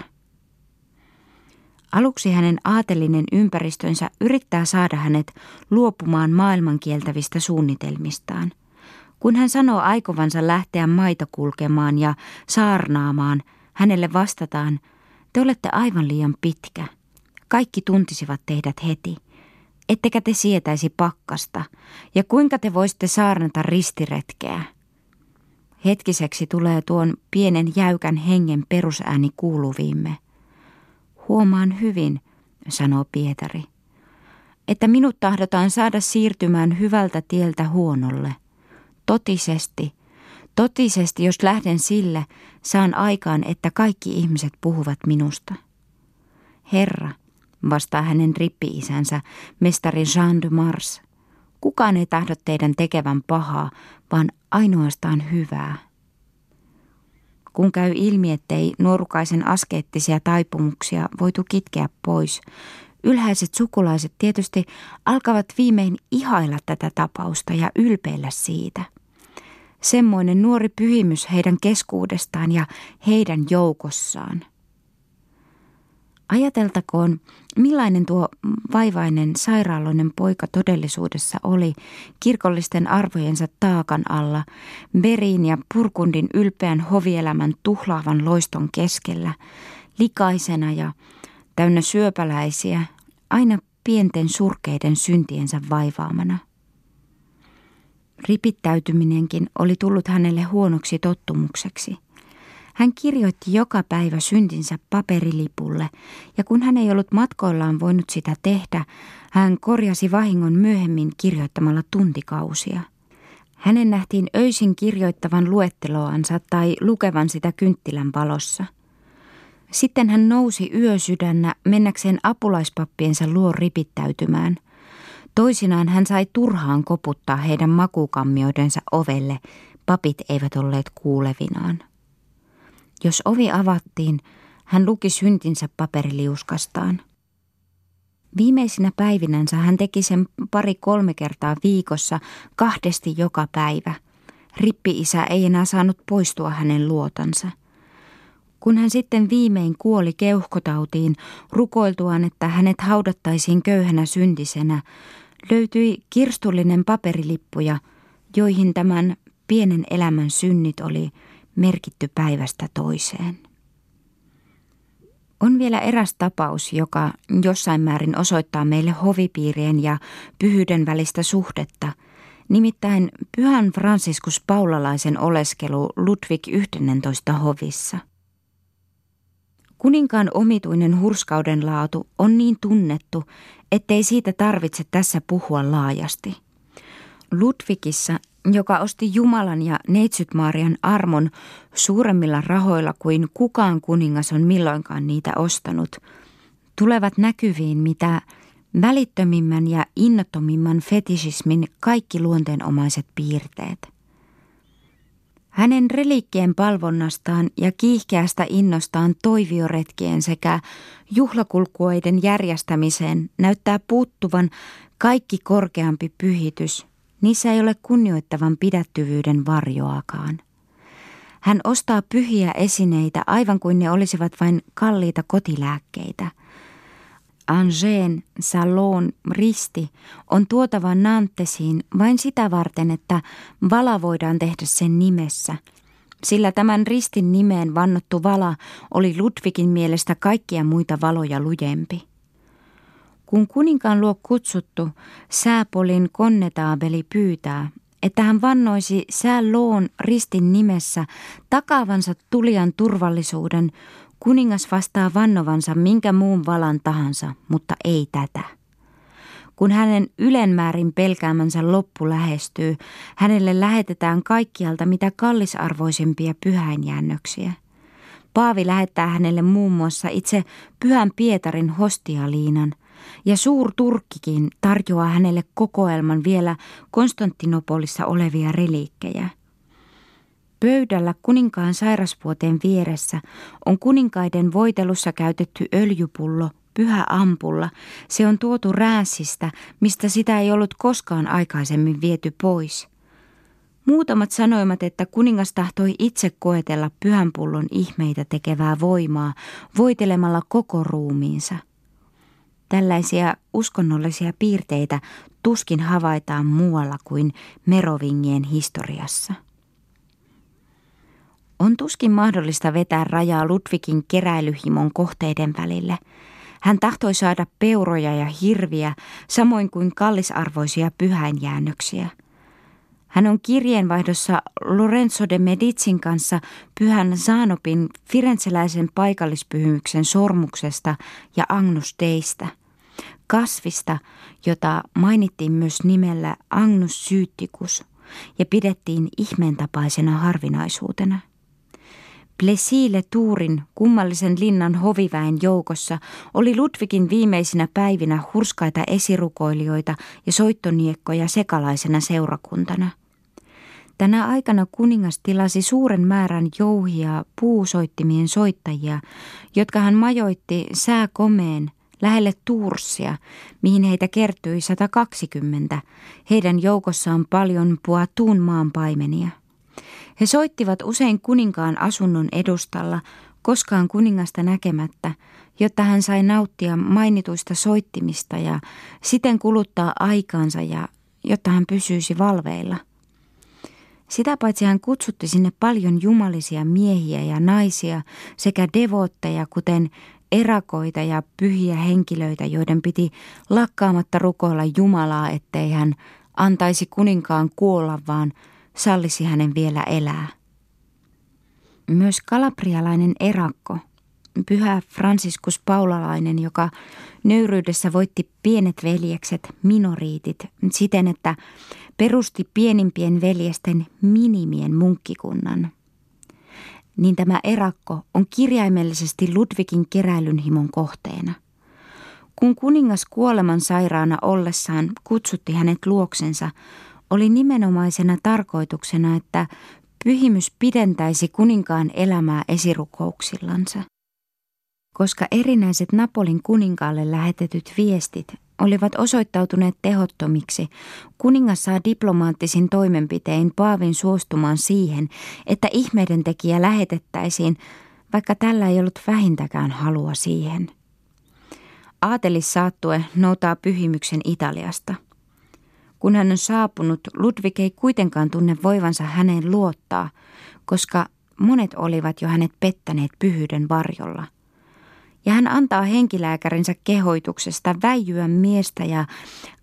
Aluksi hänen aatelinen ympäristönsä yrittää saada hänet luopumaan maailmankieltävistä suunnitelmistaan. Kun hän sanoo aikovansa lähteä maita kulkemaan ja saarnaamaan, hänelle vastataan, te olette aivan liian pitkä. Kaikki tuntisivat teidät heti. Ettekä te sietäisi pakkasta, ja kuinka te voisitte saarnata ristiretkeä? Hetkiseksi tulee tuon pienen jäykän hengen perusääni kuuluviimme. Huomaan hyvin, sanoo Pietari, että minut tahdotaan saada siirtymään hyvältä tieltä huonolle. Totisesti, totisesti, jos lähden sille, saan aikaan, että kaikki ihmiset puhuvat minusta. Herra, vastaa hänen rippi-isänsä, mestari Jean de Mars. Kukaan ei tahdo teidän tekevän pahaa, vaan ainoastaan hyvää. Kun käy ilmi, ettei nuorukaisen askeettisia taipumuksia voitu kitkeä pois, ylhäiset sukulaiset tietysti alkavat viimein ihailla tätä tapausta ja ylpeillä siitä. Semmoinen nuori pyhimys heidän keskuudestaan ja heidän joukossaan. Ajateltakoon, millainen tuo vaivainen sairaaloinen poika todellisuudessa oli kirkollisten arvojensa taakan alla, Berin ja Purkundin ylpeän hovielämän tuhlaavan loiston keskellä, likaisena ja täynnä syöpäläisiä, aina pienten surkeiden syntiensä vaivaamana. Ripittäytyminenkin oli tullut hänelle huonoksi tottumukseksi – hän kirjoitti joka päivä syntinsä paperilipulle, ja kun hän ei ollut matkoillaan voinut sitä tehdä, hän korjasi vahingon myöhemmin kirjoittamalla tuntikausia. Hänen nähtiin öisin kirjoittavan luetteloansa tai lukevan sitä kynttilän valossa. Sitten hän nousi yösydännä mennäkseen apulaispappiensa luo ripittäytymään. Toisinaan hän sai turhaan koputtaa heidän makukammioidensa ovelle, papit eivät olleet kuulevinaan. Jos ovi avattiin, hän luki syntinsä paperiliuskastaan. Viimeisinä päivinänsä hän teki sen pari-kolme kertaa viikossa, kahdesti joka päivä. Rippi-isä ei enää saanut poistua hänen luotansa. Kun hän sitten viimein kuoli keuhkotautiin, rukoiltuaan, että hänet haudattaisiin köyhänä syntisenä, löytyi kirstullinen paperilippuja, joihin tämän pienen elämän synnit oli – merkitty päivästä toiseen. On vielä eräs tapaus, joka jossain määrin osoittaa meille hovipiirien ja pyhyyden välistä suhdetta, nimittäin pyhän Franciscus Paulalaisen oleskelu Ludwig 11 hovissa. Kuninkaan omituinen hurskauden laatu on niin tunnettu, ettei siitä tarvitse tässä puhua laajasti. Ludwigissa joka osti Jumalan ja Neitsyt Maarian armon suuremmilla rahoilla kuin kukaan kuningas on milloinkaan niitä ostanut, tulevat näkyviin mitä välittömimmän ja innottomimman fetisismin kaikki luonteenomaiset piirteet. Hänen reliikkien palvonnastaan ja kiihkeästä innostaan toivioretkien sekä juhlakulkueiden järjestämiseen näyttää puuttuvan kaikki korkeampi pyhitys – Niissä ei ole kunnioittavan pidättyvyyden varjoakaan. Hän ostaa pyhiä esineitä aivan kuin ne olisivat vain kalliita kotilääkkeitä. Angeen Salon risti on tuotava Nantesiin vain sitä varten, että vala voidaan tehdä sen nimessä, sillä tämän ristin nimeen vannottu vala oli Ludwigin mielestä kaikkia muita valoja lujempi. Kun kuninkaan luo kutsuttu, sääpolin konnetaabeli pyytää, että hän vannoisi sääloon ristin nimessä takaavansa tulian turvallisuuden, kuningas vastaa vannovansa minkä muun valan tahansa, mutta ei tätä. Kun hänen ylenmäärin pelkäämänsä loppu lähestyy, hänelle lähetetään kaikkialta mitä kallisarvoisempia pyhäinjäännöksiä. Paavi lähettää hänelle muun muassa itse Pyhän Pietarin hostialiinan, ja suur Turkkikin tarjoaa hänelle kokoelman vielä Konstantinopolissa olevia reliikkejä. Pöydällä kuninkaan sairasvuoteen vieressä on kuninkaiden voitelussa käytetty öljypullo pyhä ampulla. Se on tuotu rääsistä, mistä sitä ei ollut koskaan aikaisemmin viety pois. Muutamat sanoivat, että kuningas tahtoi itse koetella pyhänpullon ihmeitä tekevää voimaa voitelemalla koko ruumiinsa. Tällaisia uskonnollisia piirteitä tuskin havaitaan muualla kuin Merovingien historiassa. On tuskin mahdollista vetää rajaa Ludvigin keräilyhimon kohteiden välille. Hän tahtoi saada peuroja ja hirviä, samoin kuin kallisarvoisia pyhäinjäännöksiä – hän on kirjeenvaihdossa Lorenzo de Medicin kanssa pyhän Zaanopin firenzeläisen paikallispyhymyksen sormuksesta ja Agnus Deistä, kasvista, jota mainittiin myös nimellä Agnus syyttikus ja pidettiin ihmeentapaisena harvinaisuutena. Plesile Tuurin kummallisen linnan hoviväen joukossa oli Ludvigin viimeisinä päivinä hurskaita esirukoilijoita ja soittoniekkoja sekalaisena seurakuntana – Tänä aikana kuningas tilasi suuren määrän jouhia puusoittimien soittajia, jotka hän majoitti sääkomeen lähelle Turssia, mihin heitä kertyi 120. Heidän joukossaan paljon Puatuun maan paimenia. He soittivat usein kuninkaan asunnon edustalla, koskaan kuningasta näkemättä, jotta hän sai nauttia mainituista soittimista ja siten kuluttaa aikaansa ja jotta hän pysyisi valveilla – sitä paitsi hän kutsutti sinne paljon jumalisia miehiä ja naisia sekä devootteja, kuten erakoita ja pyhiä henkilöitä, joiden piti lakkaamatta rukoilla Jumalaa, ettei hän antaisi kuninkaan kuolla, vaan sallisi hänen vielä elää. Myös kalaprialainen erakko, pyhä Franciscus Paulalainen, joka nöyryydessä voitti pienet veljekset, minoriitit, siten, että perusti pienimpien veljesten minimien munkkikunnan. Niin tämä erakko on kirjaimellisesti Ludvigin keräilynhimon kohteena. Kun kuningas kuoleman sairaana ollessaan kutsutti hänet luoksensa, oli nimenomaisena tarkoituksena, että pyhimys pidentäisi kuninkaan elämää esirukouksillansa. Koska erinäiset Napolin kuninkaalle lähetetyt viestit olivat osoittautuneet tehottomiksi, kuningas saa diplomaattisin toimenpitein Paavin suostumaan siihen, että ihmeiden tekijä lähetettäisiin, vaikka tällä ei ollut vähintäkään halua siihen. Aatelis saattue noutaa pyhimyksen Italiasta. Kun hän on saapunut, Ludwig ei kuitenkaan tunne voivansa häneen luottaa, koska monet olivat jo hänet pettäneet pyhyyden varjolla – ja hän antaa henkilääkärinsä kehoituksesta väijyä miestä ja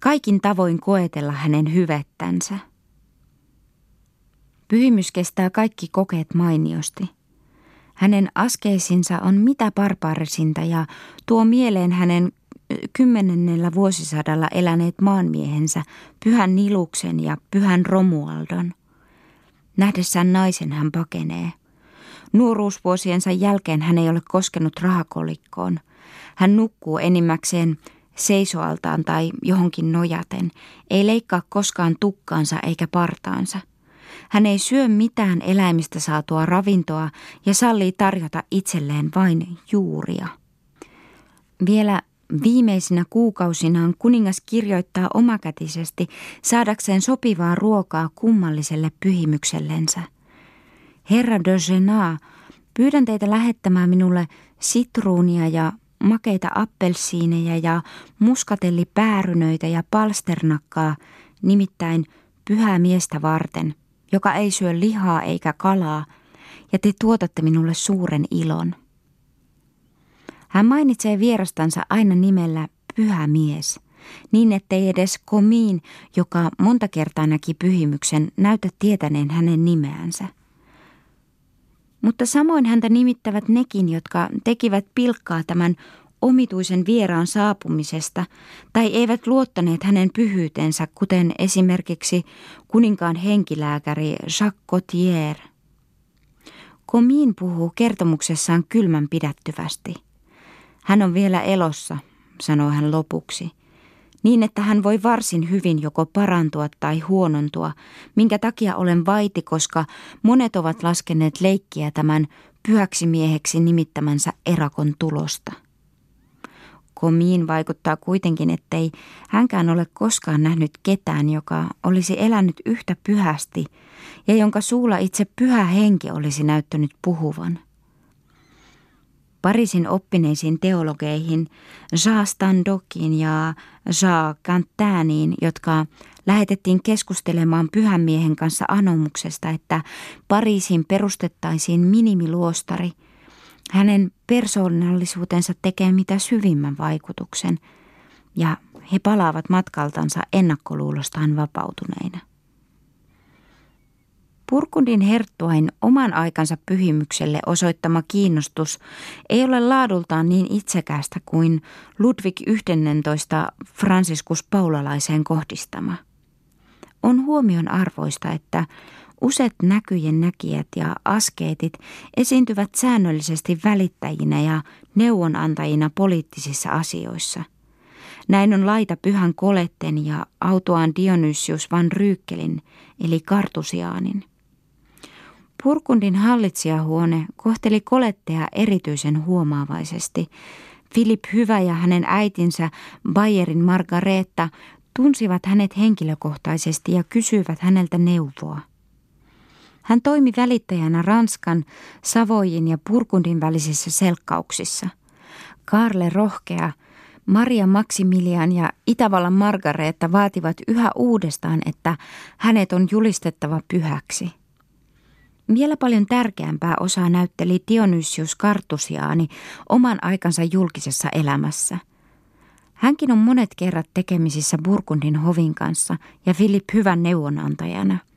kaikin tavoin koetella hänen hyvettänsä. Pyhimys kestää kaikki kokeet mainiosti. Hänen askeisinsa on mitä barbaarisinta ja tuo mieleen hänen kymmenennellä vuosisadalla eläneet maanmiehensä, pyhän Niluksen ja pyhän Romualdon. Nähdessään naisen hän pakenee – Nuoruusvuosiensa jälkeen hän ei ole koskenut rahakolikkoon. Hän nukkuu enimmäkseen seisoaltaan tai johonkin nojaten, ei leikkaa koskaan tukkaansa eikä partaansa. Hän ei syö mitään eläimistä saatua ravintoa ja sallii tarjota itselleen vain juuria. Vielä Viimeisinä kuukausinaan kuningas kirjoittaa omakätisesti saadakseen sopivaa ruokaa kummalliselle pyhimyksellensä – Herra de Genaa, pyydän teitä lähettämään minulle sitruunia ja makeita appelsiineja ja muskatellipäärynöitä ja palsternakkaa, nimittäin pyhää miestä varten, joka ei syö lihaa eikä kalaa, ja te tuotatte minulle suuren ilon. Hän mainitsee vierastansa aina nimellä pyhä mies, niin ettei edes komiin, joka monta kertaa näki pyhimyksen, näytä tietäneen hänen nimeänsä. Mutta samoin häntä nimittävät nekin, jotka tekivät pilkkaa tämän omituisen vieraan saapumisesta tai eivät luottaneet hänen pyhyytensä, kuten esimerkiksi kuninkaan henkilääkäri Jacques Cotier. Komiin puhuu kertomuksessaan kylmän pidättyvästi. Hän on vielä elossa, sanoo hän lopuksi, niin että hän voi varsin hyvin joko parantua tai huonontua, minkä takia olen vaiti, koska monet ovat laskeneet leikkiä tämän pyhäksi mieheksi nimittämänsä erakon tulosta. Komiin vaikuttaa kuitenkin, ettei hänkään ole koskaan nähnyt ketään, joka olisi elänyt yhtä pyhästi ja jonka suulla itse pyhä henki olisi näyttänyt puhuvan. Parisin oppineisiin teologeihin, Jean Standokin ja Jean Cantaniin, jotka lähetettiin keskustelemaan pyhän miehen kanssa anomuksesta, että Pariisin perustettaisiin minimiluostari – hänen persoonallisuutensa tekee mitä syvimmän vaikutuksen ja he palaavat matkaltansa ennakkoluulostaan vapautuneina. Purkundin herttuain oman aikansa pyhimykselle osoittama kiinnostus ei ole laadultaan niin itsekästä kuin Ludwig XI Franciscus Paulalaiseen kohdistama. On huomion arvoista, että Useat näkyjen näkijät ja askeetit esiintyvät säännöllisesti välittäjinä ja neuvonantajina poliittisissa asioissa. Näin on laita pyhän Koletten ja autoaan Dionysius van Ryykkelin eli Kartusiaanin. Purkundin hallitsijahuone kohteli Kolettea erityisen huomaavaisesti. Filip Hyvä ja hänen äitinsä Bayerin Margareta tunsivat hänet henkilökohtaisesti ja kysyivät häneltä neuvoa. Hän toimi välittäjänä Ranskan, Savojin ja Purkundin välisissä selkkauksissa. Karle Rohkea, Maria Maximilian ja Itävallan Margareetta vaativat yhä uudestaan, että hänet on julistettava pyhäksi. Vielä paljon tärkeämpää osaa näytteli Dionysius Kartusiaani oman aikansa julkisessa elämässä. Hänkin on monet kerrat tekemisissä Burgundin hovin kanssa ja Filip hyvän neuvonantajana –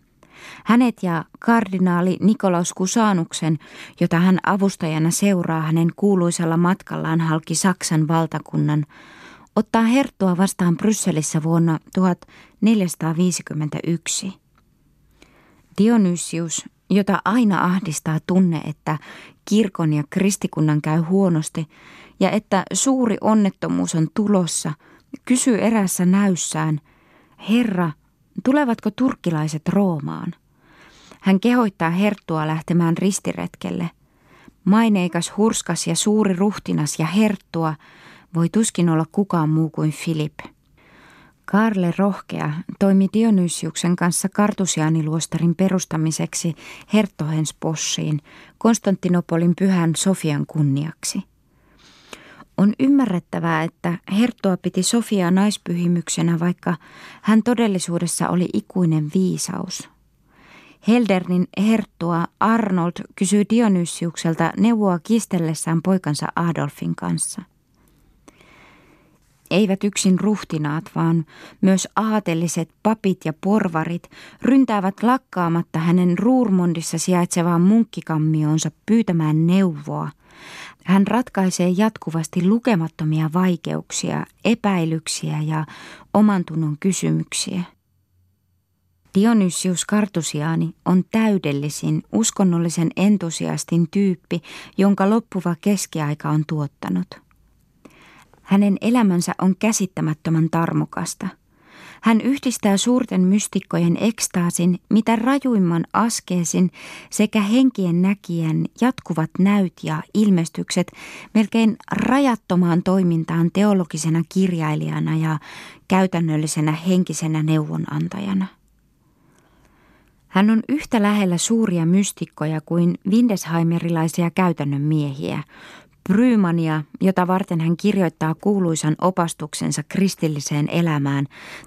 hänet ja kardinaali Nikolaus Kusaanuksen, jota hän avustajana seuraa hänen kuuluisella matkallaan halki Saksan valtakunnan, ottaa herttua vastaan Brysselissä vuonna 1451. Dionysius, jota aina ahdistaa tunne, että kirkon ja kristikunnan käy huonosti ja että suuri onnettomuus on tulossa, kysyy erässä näyssään, Herra, Tulevatko turkkilaiset Roomaan? Hän kehoittaa Herttua lähtemään ristiretkelle. Maineikas, hurskas ja suuri ruhtinas ja Herttua voi tuskin olla kukaan muu kuin Filip. Karle Rohkea toimi Dionysiuksen kanssa kartusianiluostarin perustamiseksi Hertohenspossiin Konstantinopolin pyhän Sofian kunniaksi. On ymmärrettävää, että Herttoa piti Sofia naispyhimyksenä, vaikka hän todellisuudessa oli ikuinen viisaus. Heldernin Herttua Arnold kysyy Dionysiukselta neuvoa kistellessään poikansa Adolfin kanssa. Eivät yksin ruhtinaat, vaan myös aatelliset papit ja porvarit ryntäävät lakkaamatta hänen Ruurmondissa sijaitsevaan munkkikammioonsa pyytämään neuvoa – hän ratkaisee jatkuvasti lukemattomia vaikeuksia, epäilyksiä ja oman tunnon kysymyksiä. Dionysius Kartusiaani on täydellisin uskonnollisen entusiastin tyyppi, jonka loppuva keskiaika on tuottanut. Hänen elämänsä on käsittämättömän tarmokasta – hän yhdistää suurten mystikkojen ekstaasin, mitä rajuimman askeesin sekä henkien näkijän jatkuvat näyt ja ilmestykset melkein rajattomaan toimintaan teologisena kirjailijana ja käytännöllisenä henkisenä neuvonantajana. Hän on yhtä lähellä suuria mystikkoja kuin Windesheimerilaisia käytännön miehiä, Brymania, jota varten hän kirjoittaa kuuluisan opastuksensa kristilliseen elämään,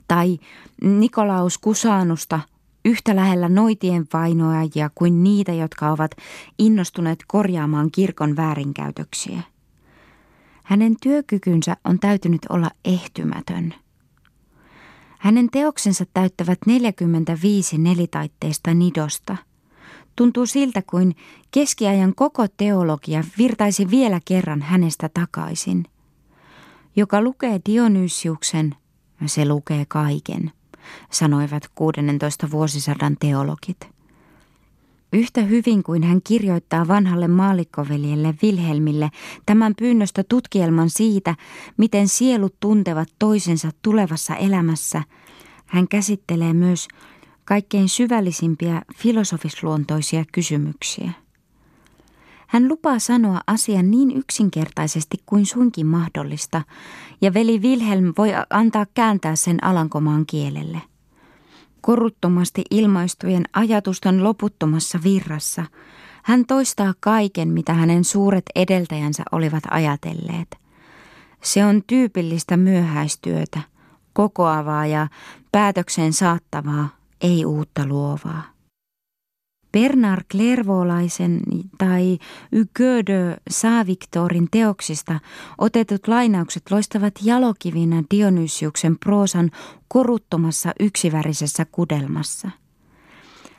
tai Nikolaus Kusaanusta yhtä lähellä noitien vainoajia kuin niitä, jotka ovat innostuneet korjaamaan kirkon väärinkäytöksiä. Hänen työkykynsä on täytynyt olla ehtymätön. Hänen teoksensa täyttävät 45 nelitaitteista nidosta – Tuntuu siltä kuin keskiajan koko teologia virtaisi vielä kerran hänestä takaisin. Joka lukee Dionysiuksen, se lukee kaiken, sanoivat 16 vuosisadan teologit. Yhtä hyvin kuin hän kirjoittaa vanhalle maallikkoveljelle Wilhelmille tämän pyynnöstä tutkielman siitä, miten sielut tuntevat toisensa tulevassa elämässä, hän käsittelee myös kaikkein syvällisimpiä filosofisluontoisia kysymyksiä. Hän lupaa sanoa asian niin yksinkertaisesti kuin suinkin mahdollista, ja veli Wilhelm voi antaa kääntää sen alankomaan kielelle. Koruttomasti ilmaistujen ajatusten loputtomassa virrassa hän toistaa kaiken, mitä hänen suuret edeltäjänsä olivat ajatelleet. Se on tyypillistä myöhäistyötä, kokoavaa ja päätökseen saattavaa, ei uutta luovaa. Bernard Clairvolaisen tai Hugo de Saint-Victorin teoksista otetut lainaukset loistavat jalokivinä Dionysiuksen proosan koruttomassa yksivärisessä kudelmassa.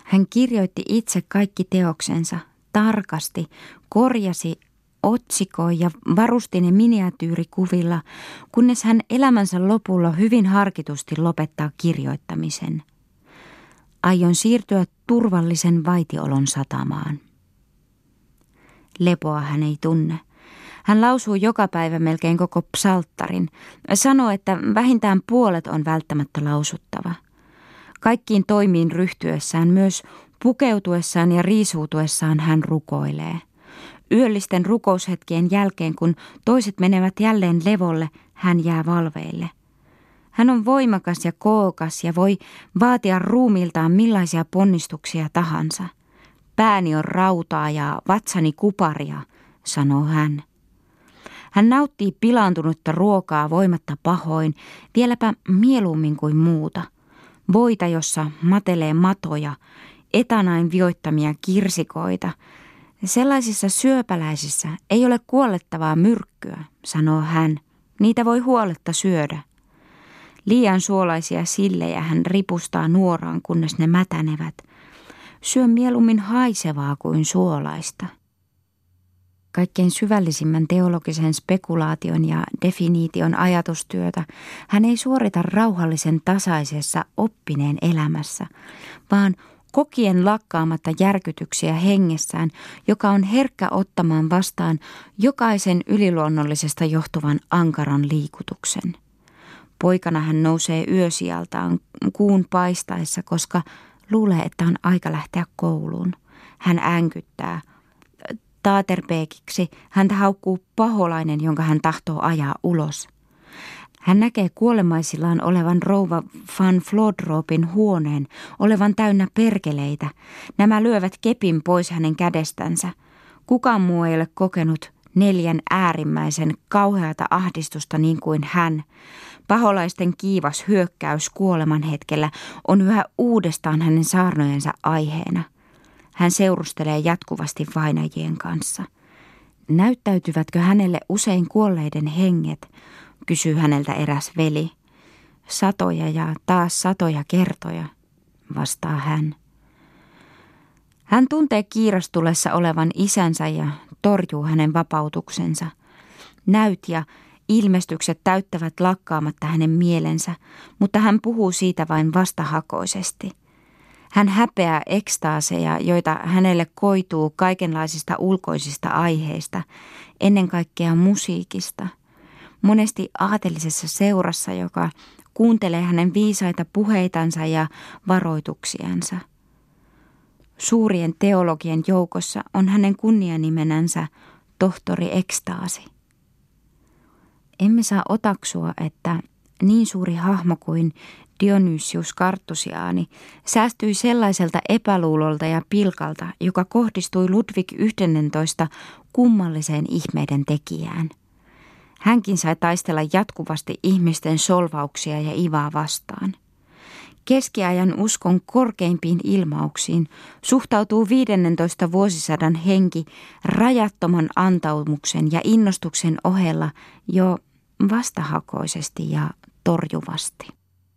Hän kirjoitti itse kaikki teoksensa tarkasti, korjasi otsikoi ja varusti ne miniatyyrikuvilla, kunnes hän elämänsä lopulla hyvin harkitusti lopettaa kirjoittamisen – Aion siirtyä turvallisen vaitiolon satamaan. Lepoa hän ei tunne. Hän lausuu joka päivä melkein koko psalttarin. Sanoo, että vähintään puolet on välttämättä lausuttava. Kaikkiin toimiin ryhtyessään, myös pukeutuessaan ja riisuutuessaan hän rukoilee. Yöllisten rukoushetkien jälkeen, kun toiset menevät jälleen levolle, hän jää valveille – hän on voimakas ja kookas ja voi vaatia ruumiltaan millaisia ponnistuksia tahansa. Pääni on rautaa ja vatsani kuparia, sanoo hän. Hän nauttii pilaantunutta ruokaa voimatta pahoin, vieläpä mieluummin kuin muuta. Voita, jossa matelee matoja, etanain vioittamia kirsikoita. Sellaisissa syöpäläisissä ei ole kuolettavaa myrkkyä, sanoo hän. Niitä voi huoletta syödä. Liian suolaisia sillejä hän ripustaa nuoraan, kunnes ne mätänevät. Syö mieluummin haisevaa kuin suolaista. Kaikkein syvällisimmän teologisen spekulaation ja definiition ajatustyötä hän ei suorita rauhallisen tasaisessa oppineen elämässä, vaan kokien lakkaamatta järkytyksiä hengessään, joka on herkkä ottamaan vastaan jokaisen yliluonnollisesta johtuvan ankaran liikutuksen. Poikana hän nousee yösijaltaan kuun paistaessa, koska luulee, että on aika lähteä kouluun. Hän änkyttää. Taaterpeekiksi häntä haukkuu paholainen, jonka hän tahtoo ajaa ulos. Hän näkee kuolemaisillaan olevan rouva Van Flodropin huoneen, olevan täynnä perkeleitä. Nämä lyövät kepin pois hänen kädestänsä. Kukaan muu ei ole kokenut neljän äärimmäisen kauheata ahdistusta niin kuin hän. Paholaisten kiivas hyökkäys kuoleman hetkellä on yhä uudestaan hänen saarnojensa aiheena. Hän seurustelee jatkuvasti vainajien kanssa. Näyttäytyvätkö hänelle usein kuolleiden henget, kysyy häneltä eräs veli. Satoja ja taas satoja kertoja, vastaa hän. Hän tuntee kiirastulessa olevan isänsä ja torjuu hänen vapautuksensa. Näyt ja ilmestykset täyttävät lakkaamatta hänen mielensä, mutta hän puhuu siitä vain vastahakoisesti. Hän häpeää ekstaaseja, joita hänelle koituu kaikenlaisista ulkoisista aiheista, ennen kaikkea musiikista. Monesti aatelisessa seurassa, joka kuuntelee hänen viisaita puheitansa ja varoituksiansa – Suurien teologien joukossa on hänen kunnianimenänsä tohtori ekstaasi. Emme saa otaksua, että niin suuri hahmo kuin Dionysius Kartusiaani säästyi sellaiselta epäluulolta ja pilkalta, joka kohdistui Ludwig 11 kummalliseen ihmeiden tekijään. Hänkin sai taistella jatkuvasti ihmisten solvauksia ja ivaa vastaan – keskiajan uskon korkeimpiin ilmauksiin suhtautuu 15 vuosisadan henki rajattoman antaumuksen ja innostuksen ohella jo vastahakoisesti ja torjuvasti.